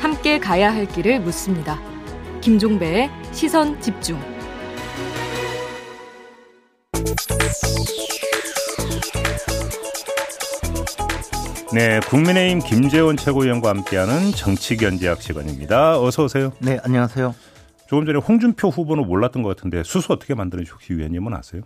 함께 가야 할 길을 묻습니다. 김종배의 시선 집중. 네, 국민의힘 김재원 최고위원과 함께하는 정치견제학 시간입니다. 어서 오세요. 네, 안녕하세요. 조금 전에 홍준표 후보는 몰랐던 것 같은데 수소 어떻게 만드는지 혹시 위원님은 아세요?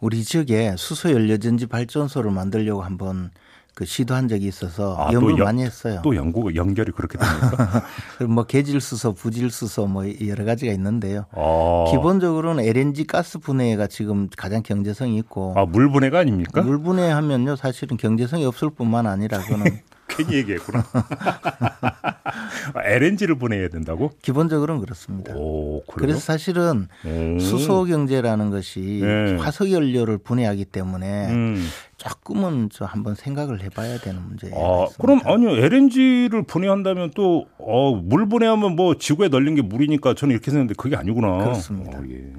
우리 지역에 수소 연료전지 발전소를 만들려고 한번 그 시도한 적이 있어서 아, 연구 많이 했어요. 또 연구 연결이 그렇게 됩니까? 뭐 계질 수소, 부질 수소 뭐 여러 가지가 있는데요. 아. 기본적으로는 LNG 가스 분해가 지금 가장 경제성이 있고. 아, 물 분해가 아닙니까? 물 분해하면요 사실은 경제성이 없을 뿐만 아니라 그는 괜히 얘기했구나. LNG를 보내야 된다고? 기본적으로는 그렇습니다. 오, 그래서 사실은 오. 수소 경제라는 것이 네. 화석 연료를 분해하기 때문에 음. 조금은 저 한번 생각을 해봐야 되는 문제예요. 아, 그럼 아니요 LNG를 분해한다면 또물 어, 분해하면 뭐 지구에 널린 게 물이니까 저는 이렇게 생각했는데 그게 아니구나. 그렇습니다. 어, 예.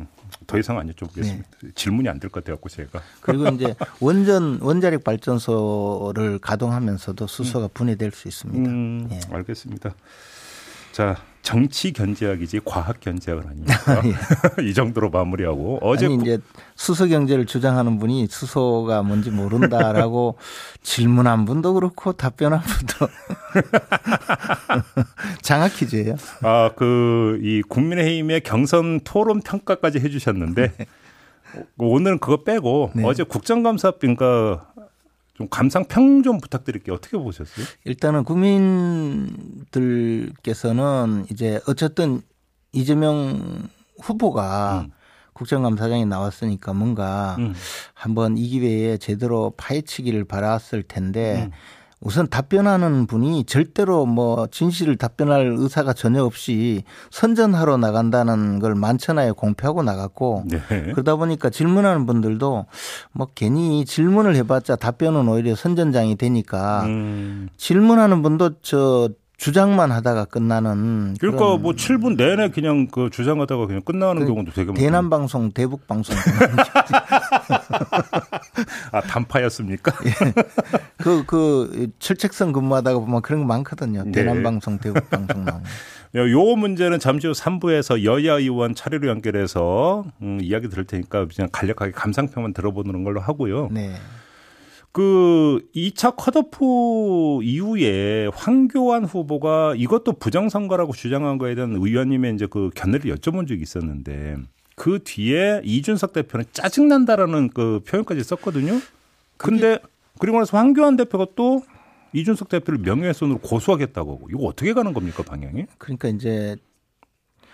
더 이상 안 여쭤보겠습니다. 네. 질문이 안 될 것 같아갖고 제가. 그리고 이제 원전 원자력 발전소를 가동하면서도 수소가 분해될 수 있습니다. 음, 예. 알겠습니다. 자, 정치 견제학이지 과학 견제학은 아닙니까? 예. 이 정도로 마무리하고 어제 아니, 이제 수소 경제를 주장하는 분이 수소가 뭔지 모른다라고 질문한 분도 그렇고 답변한 분도 장학 퀴즈예요. 아, 그 이 국민의힘의 경선 토론 평가까지 해 주셨는데 네. 오늘은 그거 빼고 네. 어제 국정감사빈가 좀 감상평 좀 부탁드릴게요. 어떻게 보셨어요? 일단은 국민들께서는 이제 어쨌든 이재명 후보가 음. 국정감사장에 나왔으니까 뭔가 음. 한번 이 기회에 제대로 파헤치기를 바랐을 텐데 음. 우선 답변하는 분이 절대로 뭐 진실을 답변할 의사가 전혀 없이 선전하러 나간다는 걸 만천하에 공표하고 나갔고 네. 그러다 보니까 질문하는 분들도 뭐 괜히 질문을 해봤자 답변은 오히려 선전장이 되니까 음. 질문하는 분도 저 주장만 하다가 끝나는 그러니까 뭐 7분 내내 그냥 그 주장하다가 그냥 끝나는 그 경우도 되게 많아요. 대남 방송, 대북 방송. 아 단파였습니까? 예. 그, 그, 철책선 근무하다가 보면 그런 거 많거든요. 네. 대남방송, 대북방송 나오는. 요 문제는 잠시 후 3부에서 여야 의원 차례로 연결해서 음, 이야기 들을 테니까 그냥 간략하게 감상평만 들어보는 걸로 하고요. 네. 그 2차 컷오프 이후에 황교안 후보가 이것도 부정선거라고 주장한 거에 대한 의원님의 이제 그 견해를 여쭤본 적이 있었는데 그 뒤에 이준석 대표는 짜증난다라는 그 표현까지 썼거든요. 근데 그리고 나서 황교안 대표가 또 이준석 대표를 명예훼손으로 고소하겠다고 하고 이거 어떻게 가는 겁니까 방향이? 그러니까 이제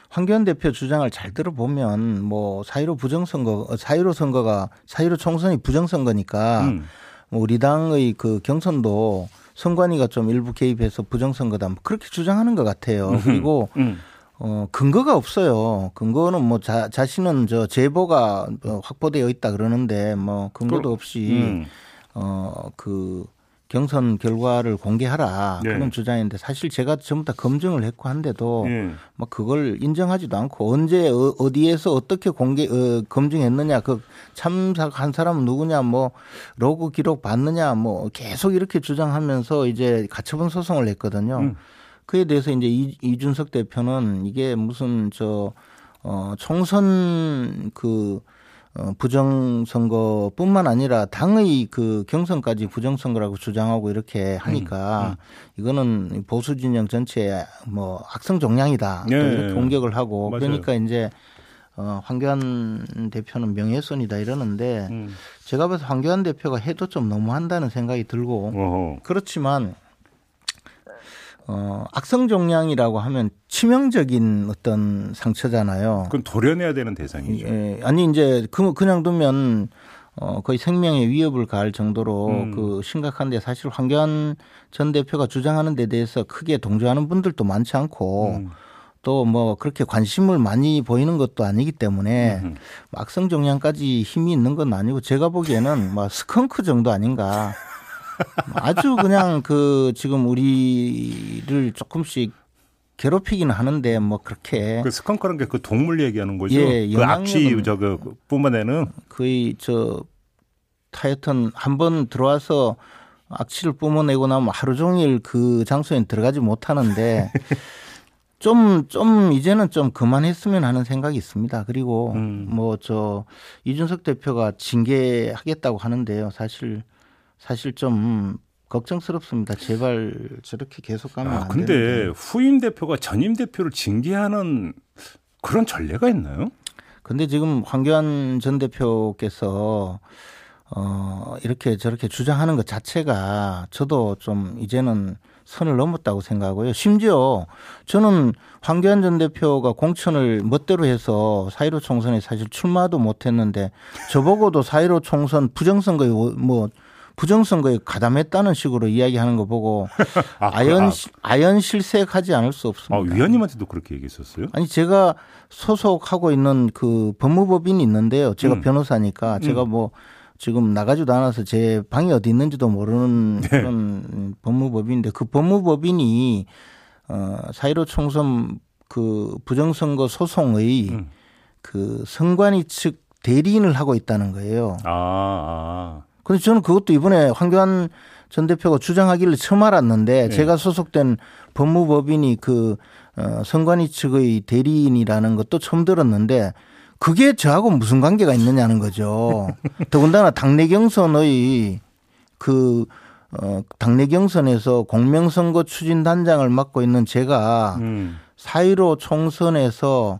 황교안 대표 주장을 잘 들어보면 뭐 사이로 부정선거 사이로 선거가 사이로 총선이 부정선거니까 음. 뭐 우리 당의 그 경선도 선관위가 좀 일부 개입해서 부정선거다 뭐 그렇게 주장하는 것 같아요. 그리고 음. 어, 근거가 없어요. 근거는 뭐 자, 자신은 저 제보가 뭐 확보되어 있다 그러는데 뭐 근거도 없이 음. 어, 그 경선 결과를 공개하라 네. 그런 주장인데 사실 제가 전부 다 검증을 했고 한데도 네. 뭐 그걸 인정하지도 않고 언제 어, 디에서 어떻게 공개 어, 검증했느냐 그 참석한 사람은 누구냐 뭐 로그 기록 받느냐 뭐 계속 이렇게 주장하면서 이제 가처분 소송을 했거든요. 음. 그에 대해서 이제 이, 이준석 대표는 이게 무슨 저 어, 총선 그 어, 부정선거뿐만 아니라 당의 그 경선까지 부정선거라고 주장하고 이렇게 하니까 음, 음. 이거는 보수 진영 전체에 뭐 악성 종량이다 네. 이렇게 공격을 하고 맞아요. 그러니까 이제 어, 황교안 대표는 명예훼손이다 이러는데 음. 제가 봐서 황교안 대표가 해도 좀 너무한다는 생각이 들고 어허. 그렇지만 어, 악성 종양이라고 하면 치명적인 어떤 상처잖아요. 그건 도려내야 되는 대상이죠. 예, 아니 이제 그 그냥 두면 어, 거의 생명에 위협을 가할 정도로 음. 그 심각한데 사실 황교안 전 대표가 주장하는 데 대해서 크게 동조하는 분들도 많지 않고 음. 또뭐 그렇게 관심을 많이 보이는 것도 아니기 때문에 음. 악성 종양까지 힘이 있는 건 아니고 제가 보기에는 뭐 스컹크 정도 아닌가. 아주 그냥 그 지금 우리를 조금씩 괴롭히기는 하는데 뭐 그렇게 그 스컹크라는 게그 동물 얘기하는 거죠. 예, 그 악취 저그 그 뿜어내는 거의 저 타이어튼 한 번 들어와서 악취를 뿜어내고 나면 하루 종일 그 장소에 들어가지 못하는데 좀, 좀, 이제는 좀 그만했으면 하는 생각이 있습니다. 그리고 음. 뭐, 저, 이준석 대표가 징계하겠다고 하는데요. 사실, 사실 좀 걱정스럽습니다. 제발 저렇게 계속 가면 아, 안 근데 되는데. 후임 대표가 전임 대표를 징계하는 그런 전례가 있나요? 근데 지금 황교안 전 대표께서 어, 이렇게 저렇게 주장하는 것 자체가 저도 좀 이제는 선을 넘었다고 생각하고요. 심지어 저는 황교안 전 대표가 공천을 멋대로 해서 사이로 총선에 사실 출마도 못 했는데 저보고도 사이로 총선 부정선거에 뭐 부정선거에 가담했다는 식으로 이야기하는 거 보고 아, 연 아. 아연 실색하지 않을 수 없습니다. 아, 위원님한테도 그렇게 얘기했었어요? 아니 제가 소속하고 있는 그 법무법인이 있는데요. 제가 음. 변호사니까 제가 음. 뭐 지금 나가지도 않아서 제 방이 어디 있는지도 모르는 네. 그런 법무법인인데 그 법무법인이 어 사이로 총선 그 부정선거 소송의 음. 그 선관위 측 대리인을 하고 있다는 거예요. 아. 아. 근데 저는 그것도 이번에 황교안 전 대표가 주장하기를 처음 알았는데 네. 제가 소속된 법무법인이 그 어, 선관위 측의 대리인이라는 것도 처음 들었는데 그게 저하고 무슨 관계가 있느냐는 거죠. 더군다나 당내 경선의 그, 어, 당내 경선에서 공명선거 추진단장을 맡고 있는 제가 음. 4.15 총선에서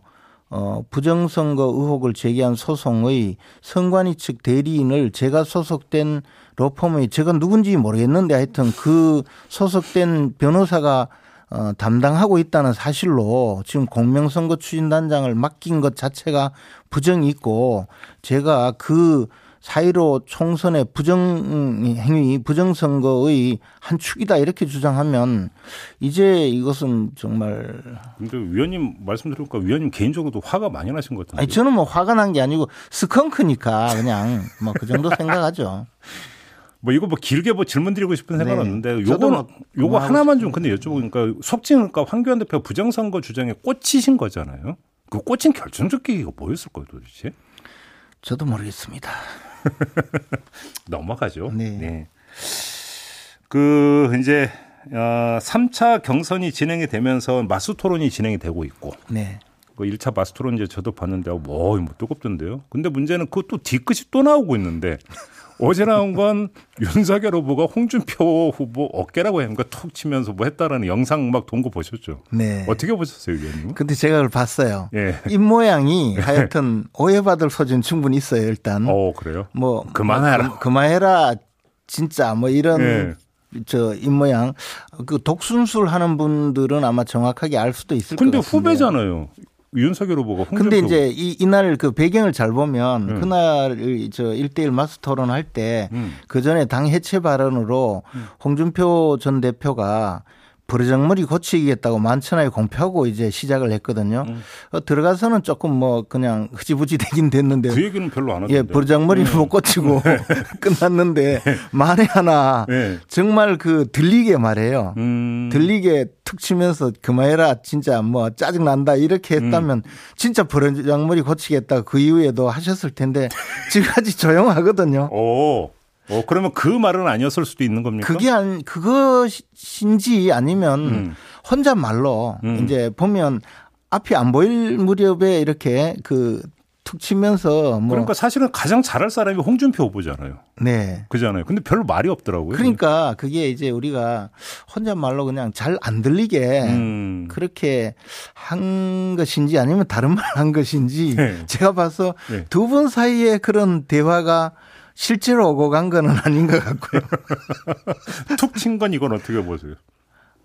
어, 부정선거 의혹을 제기한 소송의 선관위 측 대리인을 제가 소속된 로펌의 제가 누군지 모르겠는데 하여튼 그 소속된 변호사가 어, 담당하고 있다는 사실로 지금 공명선거 추진단장을 맡긴 것 자체가 부정이 있고 제가 그 사이로 총선의 부정 행위, 부정선거의 한 축이다 이렇게 주장하면 이제 이것은 정말. 근데 위원님 말씀 들으니까 위원님 개인적으로도 화가 많이 나신 것 같은데. 아니 저는 뭐 화가 난 게 아니고 스컹크니까 그냥 뭐 그 정도 생각하죠. 뭐 이거 뭐 길게 뭐 질문 드리고 싶은 생각은 네. 없는데 요거 뭐 요거 하나만 좀 근데 여쭤보니까 속칭그러니까 황교안 대표 부정선거 주장에 꽂히신 거잖아요. 그 꽂힌 결정적 계기가 뭐였을까요 도대체? 저도 모르겠습니다. 넘어가죠. 네. 네. 그 이제 어 3차 경선이 진행이 되면서 마스 토론이 진행이 되고 있고. 네. 그 1차 마스 토론 이제 저도 봤는데 뭐, 뭐 뜨겁던데요. 근데 문제는 그것도 뒤끝이 또 나오고 있는데 어제 나온 건 윤석열 후보가 홍준표 후보 어깨라고 합니까? 툭 치면서 뭐 했다라는 영상 막 동거 보셨죠? 네. 어떻게 보셨어요, 의원님? 근데 제가 그걸 봤어요. 예. 입 모양이 하여튼 오해받을 소지는 충분히 있어요, 일단. 어, 그래요? 뭐. 그만해라. 그, 그만해라. 진짜 뭐 이런 예. 저 입모양 그 독순술 하는 분들은 아마 정확하게 알 수도 있을 것 같은데. 근데 후배잖아요. 윤석열 후보가 근데 이제 이, 이날 그 배경을 잘 보면 음. 그날 저 1대1 마스 토론 할 때그 음. 전에 당 해체 발언으로 음. 홍준표 전 대표가 버르장머리 고치겠다고 만천하에 공표하고 이제 시작을 했거든요. 음. 어, 들어가서는 조금 뭐 그냥 흐지부지 되긴 됐는데 그 얘기는 별로 안 하던데. 예, 버르장머리를 음. 못 고치고 네. 끝났는데 네. 만에 하나 네. 정말 그 들리게 말해요. 음. 들리게 툭 치면서 그만해라 진짜 뭐 짜증 난다 이렇게 했다면 음. 진짜 버르장머리 고치겠다 그 이후에도 하셨을 텐데 지금까지 조용하거든요. 오. 어, 그러면 그 말은 아니었을 수도 있는 겁니까? 그게 안, 그것인지 아니면 음. 혼자 말로 음. 이제 보면 앞이 안 보일 무렵에 이렇게 그 툭 치면서 뭐 그러니까 사실은 가장 잘할 사람이 홍준표 후보잖아요. 네. 그잖아요. 근데 별로 말이 없더라고요. 그러니까 그게 이제 우리가 혼자 말로 그냥 잘 안 들리게 음. 그렇게 한 것인지 아니면 다른 말 한 것인지 네. 제가 봐서 네. 두분 사이에 그런 대화가 실제로 오고 간 거는 아닌 것 같고요. 툭 친 건 이건 어떻게 보세요?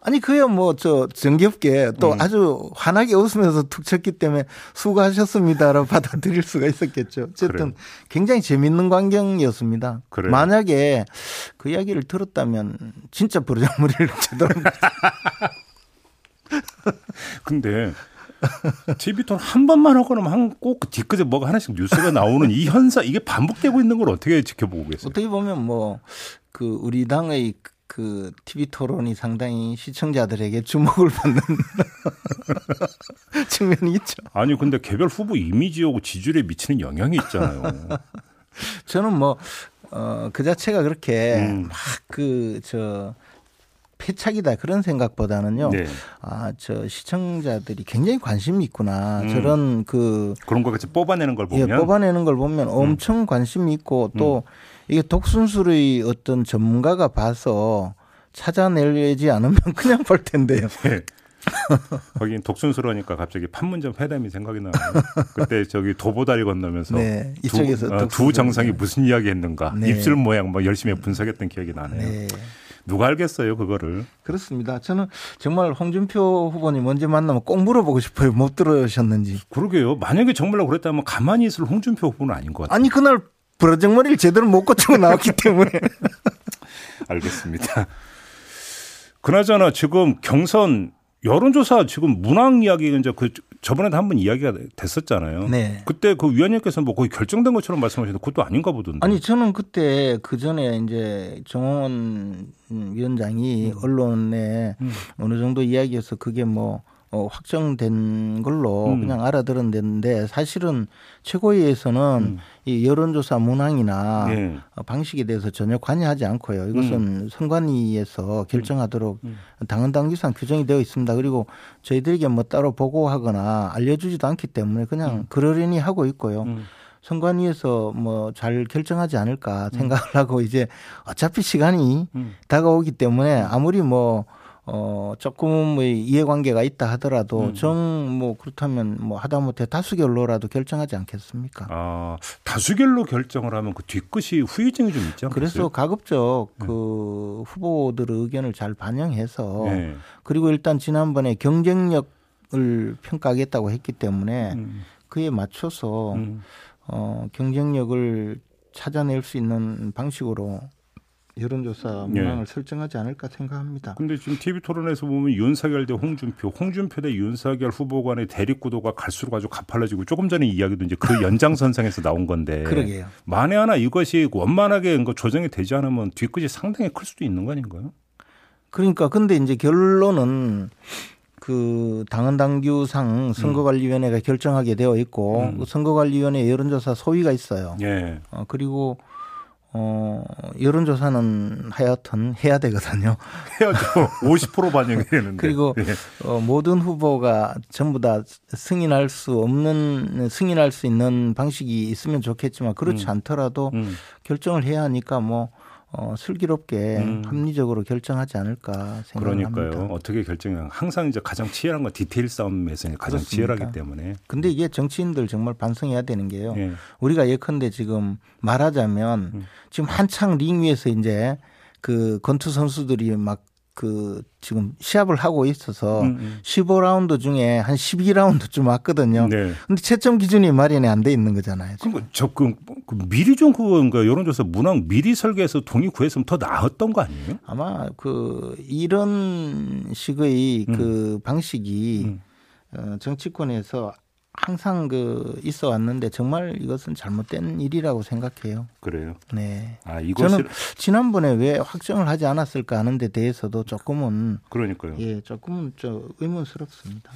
아니 그야 뭐 저 정겹게 또 음. 아주 환하게 웃으면서 툭 쳤기 때문에 수고하셨습니다라고 받아들일 수가 있었겠죠. 어쨌든 그래요. 굉장히 재밌는 광경이었습니다. 그래요. 만약에 그 이야기를 들었다면 진짜 버르장머리를 제대로 근데 TV 토론 한 번만 하거나 꼭그 뒤끝에 뭐가 하나씩 뉴스가 나오는 이 현상 이게 반복되고 있는 걸 어떻게 지켜보고 계세요? 어떻게 보면 뭐 그 우리 당의 그 TV 토론이 상당히 시청자들에게 주목을 받는 측면이 있죠. 아니 근데 개별 후보 이미지하고 지지율에 미치는 영향이 있잖아요. 저는 뭐 어, 그 자체가 그렇게 음. 막그 저 패착이다 그런 생각보다는요. 네. 아, 저 시청자들이 굉장히 관심이 있구나. 음. 저런 그 그런 거 같이 뽑아내는 걸 보면 예, 뽑아내는 걸 보면 음. 엄청 관심이 있고 또 음. 이게 독순술의 어떤 전문가가 봐서 찾아내지 않으면 그냥 볼 텐데요. 네. 거긴 독순스러우니까 갑자기 판문점 회담이 생각이 나요. 그때 저기 도보다리 건너면서 네, 이쪽에서 두, 어, 두 정상이 무슨 이야기 했는가 네. 입술 모양 뭐 열심히 분석했던 기억이 나네요. 네. 누가 알겠어요, 그거를. 그렇습니다. 저는 정말 홍준표 후보님 언제 만나면 꼭 물어보고 싶어요. 못 들으셨는지. 그러게요. 만약에 정말로 그랬다면 가만히 있을 홍준표 후보는 아닌 것 같아요. 아니, 그날 부러정머리를 제대로 못 고치고 나왔기 때문에. 알겠습니다. 그나저나 지금 경선 여론조사 지금 문항 이야기 이제 그 저번에도 한 번 이야기가 됐었잖아요. 네. 그때 그 위원님께서 뭐 거의 결정된 것처럼 말씀하셨는데 그것도 아닌가 보던데. 아니 저는 그때 그 전에 이제 정원 위원장이 음. 언론에 음. 어느 정도 이야기해서 그게 뭐 어, 확정된 걸로 음. 그냥 알아들었는데 사실은 최고위에서는 음. 이 여론조사 문항이나 네. 방식에 대해서 전혀 관여하지 않고요. 이것은 음. 선관위에서 결정하도록 음. 음. 당헌 당규상 규정이 되어 있습니다. 그리고 저희들에게 뭐 따로 보고하거나 알려주지도 않기 때문에 그냥 음. 그러려니 하고 있고요. 선관위에서 뭐 잘 결정하지 않을까 생각을 하고 이제 어차피 시간이 다가오기 때문에 아무리 뭐 어, 조금의 이해관계가 있다 하더라도 음. 정뭐 그렇다면 뭐 하다못해 다수결로라도 결정하지 않겠습니까? 아, 다수결로 결정을 하면 그 뒤끝이 후유증이 좀 있죠. 그래서 가급적 네. 그 후보들의 의견을 잘 반영해서 네. 그리고 일단 지난번에 경쟁력을 평가하겠다고 했기 때문에 음. 그에 맞춰서 음. 어, 경쟁력을 찾아낼 수 있는 방식으로 여론조사 문항을 네. 설정하지 않을까 생각합니다. 근데 지금 TV 토론에서 보면 윤석열 대 홍준표, 홍준표 대 윤석열 후보 간의 대립 구도가 갈수록 아주 가팔라지고 조금 전에 이야기도 이제 그 연장선상에서 나온 건데. 그러게요. 만에 하나 이것이 원만하게 조정이 되지 않으면 뒤끝이 상당히 클 수도 있는 거 아닌가요? 그러니까 근데 이제 결론은 그 당헌 당규상 선거관리위원회가 음. 결정하게 되어 있고 음. 그 선거관리위원회 여론조사 소위가 있어요. 예. 어, 그리고 어, 여론조사는 하여튼 해야 되거든요. 해야죠. 50% 반영이 되는데. 그리고 네. 어, 모든 후보가 전부 다 승인할 수 없는, 승인할 수 있는 방식이 있으면 좋겠지만 그렇지 음. 않더라도 음. 결정을 해야 하니까 뭐 어, 슬기롭게 음. 합리적으로 결정하지 않을까 생각합니다. 그러니까요. 어떻게 결정을 항상 이제 가장 치열한 건 디테일 싸움에서 가장 그렇습니까? 치열하기 때문에. 근데 이게 정치인들 정말 반성해야 되는 게요. 예. 우리가 예컨대 지금 말하자면 음. 지금 한창 링 위에서 이제 그 권투 선수들이 막 그 지금 시합을 하고 있어서 음, 음. 15라운드 중에 한 12라운드쯤 왔거든요. 네. 근데 채점 기준이 마련이 안 돼 있는 거잖아요. 그러니까 저그 그 미리 좀 그건가 여론조사 문항 미리 설계해서 동의 구했으면 더 나았던 거 아니에요? 아마 그 이런 식의 음. 그 방식이 음. 어, 정치권에서 항상 그 있어 왔는데 정말 이것은 잘못된 일이라고 생각해요. 그래요? 네. 아, 이것을 저는 지난번에 왜 확정을 하지 않았을까 하는 데 대해서도 조금은 그러니까요. 예, 조금은 좀 의문스럽습니다.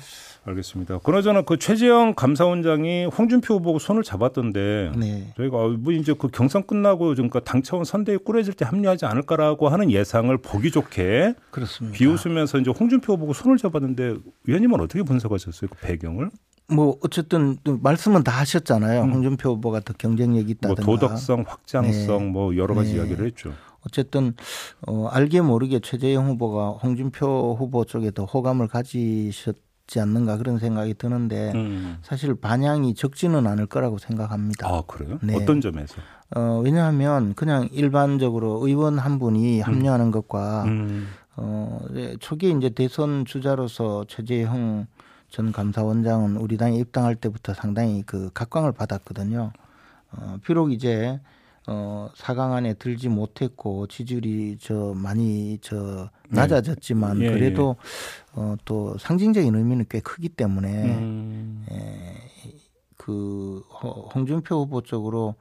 알겠습니다. 그나저나 그 최재형 감사원장이 홍준표 후보고 손을 잡았던데 네. 저희가 뭐 이제 그 경선 끝나고 그러니까 당 차원 선대위 꾸려질 때 합류하지 않을까라고 하는 예상을 보기 좋게 그렇습니다. 비웃으면서 이제 홍준표 후보고 손을 잡았는데 위원님은 어떻게 분석하셨어요? 그 배경을? 뭐 어쨌든 말씀은 다 하셨잖아요. 음. 홍준표 후보가 더 경쟁력이 있다든가. 뭐 도덕성, 확장성 네. 뭐 여러 가지 네. 이야기를 했죠. 어쨌든 어 알게 모르게 최재형 후보가 홍준표 후보 쪽에 더 호감을 가지셨 지 않는가 그런 생각이 드는데 음. 사실 반향이 적지는 않을 거라고 생각합니다. 아 그래요? 네. 어떤 점에서? 어 왜냐하면 그냥 일반적으로 의원 한 분이 음. 합류하는 것과 음. 어 초기에 이제 대선 주자로서 최재형 전 감사원장은 우리 당에 입당할 때부터 상당히 그 각광을 받았거든요. 어, 비록 이제 어, 4강 안에 들지 못했고 지지율이 저 많이 저 네. 낮아졌지만 네. 예, 그래도 예. 어, 또 상징적인 의미는 꽤 크기 때문에 음. 예, 그 홍준표 후보 쪽으로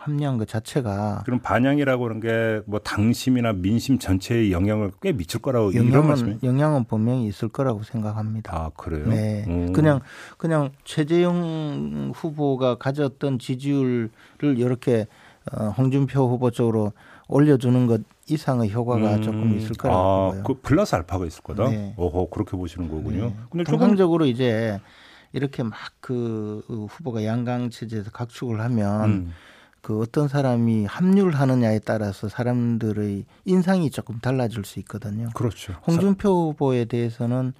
합리한 것 자체가 그럼 반영이라고 하는 게 뭐 당심이나 민심 전체에 영향을 꽤 미칠 거라고 영향은 영향은 분명히 있을 거라고 생각합니다. 아 그래요? 네, 오. 그냥 그냥 최재형 후보가 가졌던 지지율을 이렇게 어, 홍준표 후보 쪽으로 올려주는 것 이상의 효과가 음. 조금 있을 거라고 아, 보고요. 그 플러스 알파가 있을 거다. 네. 오호 그렇게 보시는 거군요. 네. 근데 통상적으로 조금... 이제 이렇게 막 그 후보가 양강 체제에서 각축을 하면 음. 그 어떤 사람이 합류를 하느냐에 따라서 사람들의 인상이 조금 달라질 수 있거든요. 그렇죠. 홍준표 후보에 대해서는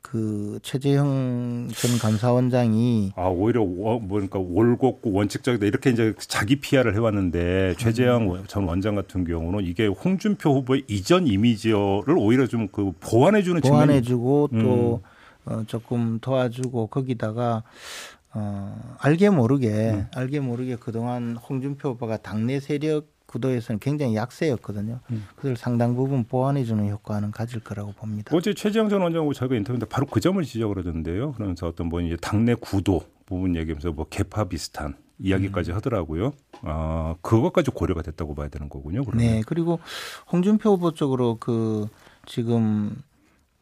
그 최재형 전 감사원장이 아 오히려 뭐 그러니까 올곧고 원칙적이다 이렇게 이제 자기 피아를 해왔는데 최재형 음. 전 원장 같은 경우는 이게 홍준표 후보의 이전 이미지를 오히려 좀 그 보완해주는 보완해주고 측면이... 또 음. 어, 조금 도와주고 거기다가 어, 알게 모르게 음. 알게 모르게 그동안 홍준표 후보가 당내 세력 구도에서는 굉장히 약세였거든요. 음. 그걸 상당 부분 보완해주는 효과는 가질 거라고 봅니다. 어제 최지영 전 원장하고 저희가 인터뷰인데 바로 그 점을 지적을 하던데요. 그러면서 어떤 뭐 이제 당내 구도 부분 얘기하면서 뭐 개파 비슷한 이야기까지 음. 하더라고요. 아, 그것까지 고려가 됐다고 봐야 되는 거군요. 그러면. 네. 그리고 홍준표 후보 쪽으로 그 지금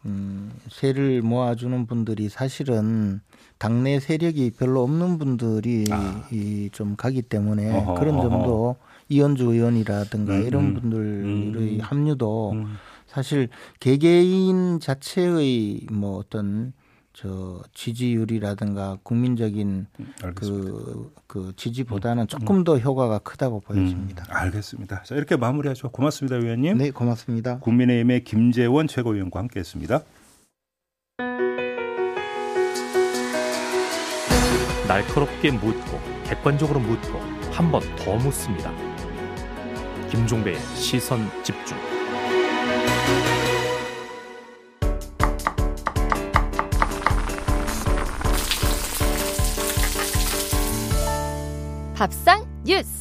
음, 세를 모아주는 분들이 사실은 당내 세력이 별로 없는 분들이 아. 이좀 가기 때문에 어허, 그런 점도 어허. 이현주 의원이라든가 음, 이런 음. 분들의 음. 합류도 음. 사실 개개인 자체의 뭐 어떤 저 지지율이라든가 국민적인 그, 그 지지보다는 조금 더 효과가 크다고 보여집니다. 음, 알겠습니다. 자, 이렇게 마무리하죠. 고맙습니다, 위원님. 네, 고맙습니다. 국민의힘의 김재원 최고위원과 함께 했습니다. 날카롭게 묻고 객관적으로 묻고 한 번 더 묻습니다. 김종배의 시선 집중. 밥상 뉴스.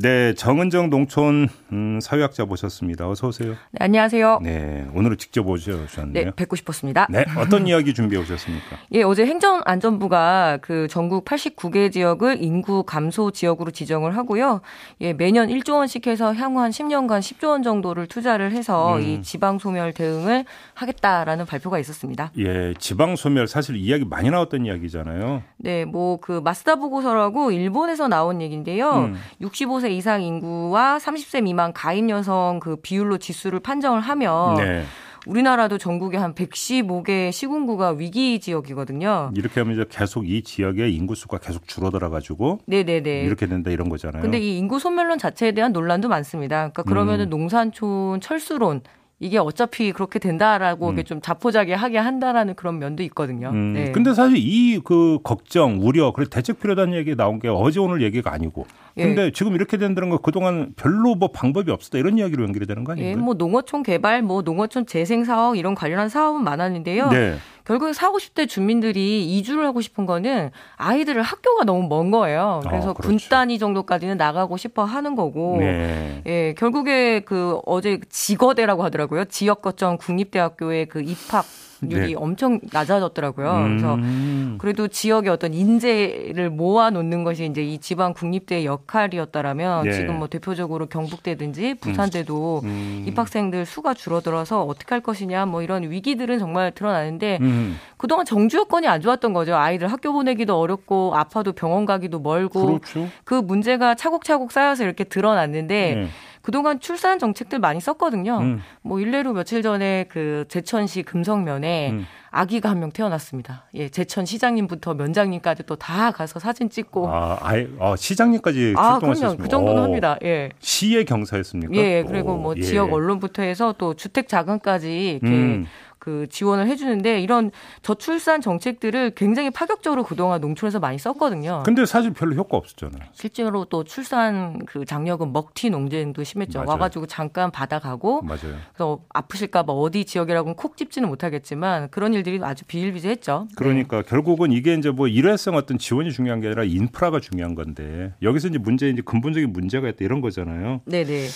네, 정은정 농촌 음, 사회학자 모셨습니다. 어서 오세요. 네, 안녕하세요. 네, 오늘은 직접 오셨네요. 네, 뵙고 싶었습니다. 네, 어떤 이야기 준비해 오셨습니까? 예, 어제 행정안전부가 그 전국 89개 지역을 인구 감소 지역으로 지정을 하고요. 예, 매년 1조 원씩 해서 향후 한 10년간 10조 원 정도를 투자를 해서 음. 이 지방 소멸 대응을 하겠다라는 발표가 있었습니다. 예, 지방 소멸 사실 이야기 많이 나왔던 이야기잖아요. 네, 뭐 그 마스다 보고서라고 일본에서 나온 얘기인데요. 음. 65세 65세 이상 인구와 30세 미만 가임 여성 그 비율로 지수를 판정을 하면 네. 우리나라도 전국에 한 115개 시군구가 위기 지역이거든요. 이렇게 하면 이제 계속 이 지역의 인구 수가 계속 줄어들어 가지고 네네네 이렇게 된다 이런 거잖아요. 근데 이 인구 소멸론 자체에 대한 논란도 많습니다. 그러니까 그러면은 음. 농산촌 철수론 이게 어차피 그렇게 된다라고 음. 좀 자포자기 하게 한다라는 그런 면도 있거든요. 음. 네. 근데 사실 이 그 걱정, 우려, 그래 대책 필요하다는 얘기 나온 게 어제 오늘 얘기가 아니고. 근데 예. 지금 이렇게 된다는 거 그동안 별로 뭐 방법이 없었다 이런 이야기로 연결이 되는 거 아닌가요? 예, 뭐 농어촌 개발, 뭐 농어촌 재생 사업 이런 관련한 사업은 많았는데요. 네. 결국에 4, 50대 주민들이 이주를 하고 싶은 거는 아이들을 학교가 너무 먼 거예요. 그래서 어, 그렇죠. 군 단위 정도까지는 나가고 싶어 하는 거고. 네. 예, 결국에 그 어제 지거대라고 하더라고요. 지역 거점 국립대학교의 그 입학 률이 네. 엄청 낮아졌더라고요. 음. 그래서 그래도 지역의 어떤 인재를 모아 놓는 것이 이제 이 지방 국립대의 역할이었다라면 네. 지금 뭐 대표적으로 경북대든지 부산대도 음. 음. 입학생들 수가 줄어들어서 어떻게 할 것이냐 뭐 이런 위기들은 정말 드러나는데 음. 그동안 정주 여건이 안 좋았던 거죠. 아이들 학교 보내기도 어렵고 아파도 병원 가기도 멀고 그렇죠. 그 문제가 차곡차곡 쌓여서 이렇게 드러났는데 네. 그동안 출산 정책들 많이 썼거든요. 음. 뭐 일례로 며칠 전에 그 제천시 금성면에 음. 아기가 한 명 태어났습니다. 예, 제천 시장님부터 면장님까지 또 다 가서 사진 찍고. 아, 아예, 아 시장님까지? 아, 그 정도는 오. 합니다. 예. 시의 경사였습니까? 예, 그리고 뭐 오, 예. 지역 언론부터 해서 또 주택 자금까지 이렇게 음. 그 지원을 해주는데 이런 저출산 정책들을 굉장히 파격적으로 그동안 농촌에서 많이 썼거든요. 근데 사실 별로 효과 없었잖아요. 실제로 또 출산 그 장려금 먹튀 농쟁도 심했죠. 맞아요. 와가지고 잠깐 받아가고 맞아요. 그래서 아프실까봐 어디 지역이라고는 콕 집지는 못하겠지만 그런 일들이 아주 비일비재했죠. 그러니까 네. 결국은 이게 이제 뭐 일회성 어떤 지원이 중요한 게 아니라 인프라가 중요한 건데 여기서 이제 문제 이제 근본적인 문제가 있다 이런 거잖아요. 네네.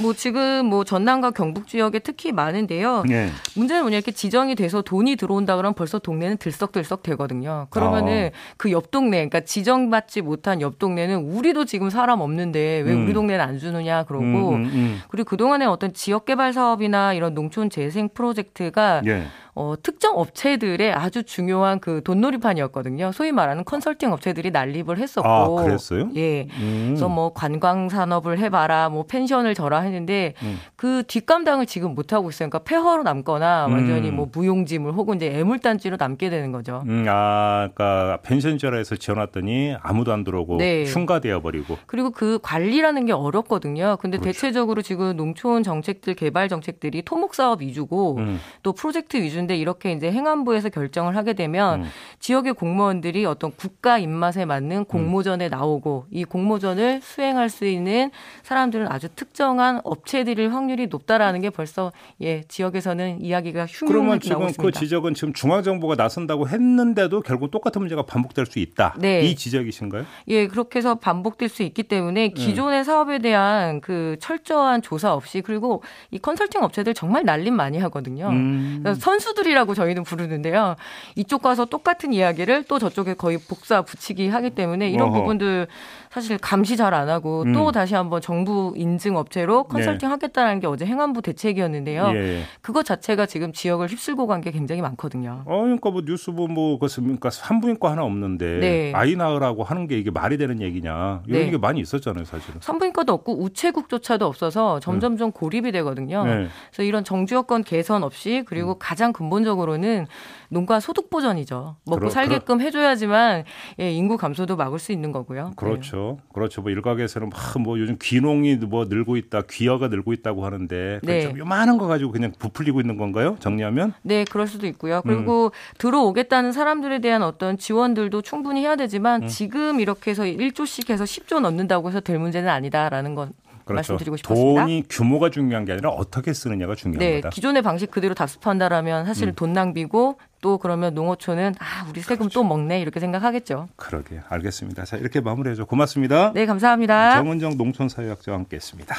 뭐 지금 뭐 전남과 경북 지역에 특히 많은데요. 네. 문제는 뭐냐 이렇게 지정이 돼서 돈이 들어온다 그러면 벌써 동네는 들썩들썩 되거든요. 그러면은 아. 그옆 동네, 그러니까 지정받지 못한 옆 동네는 우리도 지금 사람 없는데 왜 음. 우리 동네는 안 주느냐 그러고 음, 음, 음. 그리고 그 동안에 어떤 지역 개발 사업이나 이런 농촌 재생 프로젝트가 네. 어, 특정 업체들의 아주 중요한 그 돈놀이판이었거든요. 소위 말하는 컨설팅 업체들이 난립을 했었고. 아, 그랬어요? 예. 음. 그래서 뭐 관광 산업을 해봐라, 뭐 펜션을 져라 했는데 음. 그 뒷감당을 지금 못 하고 있어요. 그러니까 폐허로 남거나 완전히 음. 뭐 무용지물 혹은 이제 애물단지로 남게 되는 거죠. 음, 아, 그러니까 펜션절에서 지어놨더니 아무도 안 들어오고 네. 흉가되어 버리고. 그리고 그 관리라는 게 어렵거든요. 근데 그렇죠. 대체적으로 지금 농촌 정책들 개발 정책들이 토목 사업 위주고 음. 또 프로젝트 위주 인데 이렇게 이제 행안부에서 결정을 하게 되면 음. 지역의 공무원들이 어떤 국가 입맛에 맞는 공모전에 나오고 이 공모전을 수행할 수 있는 사람들은 아주 특정한 업체들일 확률이 높다라는 게 벌써 예 지역에서는 이야기가 흉흉하게 나오고 있습니다. 그 지적은 지금 중앙정부가 나선다고 했는데도 결국 똑같은 문제가 반복될 수 있다. 네. 이 지적이신가요? 예, 그렇게 해서 반복될 수 있기 때문에 네. 기존의 네. 사업에 대한 그 철저한 조사 없이 그리고 이 컨설팅 업체들 정말 날림 많이 하거든요. 음. 선수 들이라고 저희는 부르는데요. 이쪽 가서 똑같은 이야기를 또 저쪽에 거의 복사 붙이기 하기 때문에 이런 어허. 부분들 사실 감시 잘 안 하고 음. 또 다시 한번 정부 인증 업체로 컨설팅 네. 하겠다는 게 어제 행안부 대책이었는데요. 예. 그것 자체가 지금 지역을 휩쓸고 간 게 굉장히 많거든요. 어, 그러니까 뭐 뉴스 보뭐 그러니까 산부인과 하나 없는데 네. 아이 낳으라고 하는 게 이게 말이 되는 얘기냐 이런 네. 게 많이 있었잖아요, 사실은. 산부인과도 없고 우체국조차도 없어서 점점점 네. 고립이 되거든요. 네. 그래서 이런 정주 여건 개선 없이 그리고 음. 가장 근 본적으로는 농가 소득 보전이죠. 먹고 그러, 살게끔 그러... 해줘야지만 예, 인구 감소도 막을 수 있는 거고요. 그렇죠. 네. 그렇죠. 뭐 일각에서는 막 뭐 요즘 귀농이 뭐 늘고 있다, 귀어가 늘고 있다고 하는데 네. 좀 요만한 거 가지고 그냥 부풀리고 있는 건가요? 정리하면? 네, 그럴 수도 있고요. 그리고 음. 들어오겠다는 사람들에 대한 어떤 지원들도 충분히 해야 되지만 음. 지금 이렇게 해서 1조씩 해서 10조 넣는다고 해서 될 문제는 아니다라는 건 그렇죠. 말씀드리고 싶었습니다. 돈이 규모가 중요한 게 아니라 어떻게 쓰느냐가 중요합니다. 네, 기존의 방식 그대로 답습한다라면 사실은 음. 돈 낭비고 또 그러면 농어촌은 아 우리 세금 그렇죠. 또 먹네 이렇게 생각하겠죠. 그러게 알겠습니다. 자 이렇게 마무리해줘 고맙습니다. 네 감사합니다. 정은정 농촌사회학자와 함께했습니다.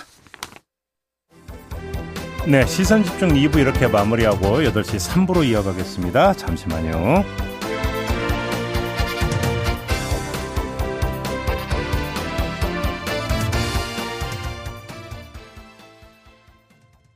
네 시선 집중 2부 이렇게 마무리하고 8시 3부로 이어가겠습니다. 잠시만요.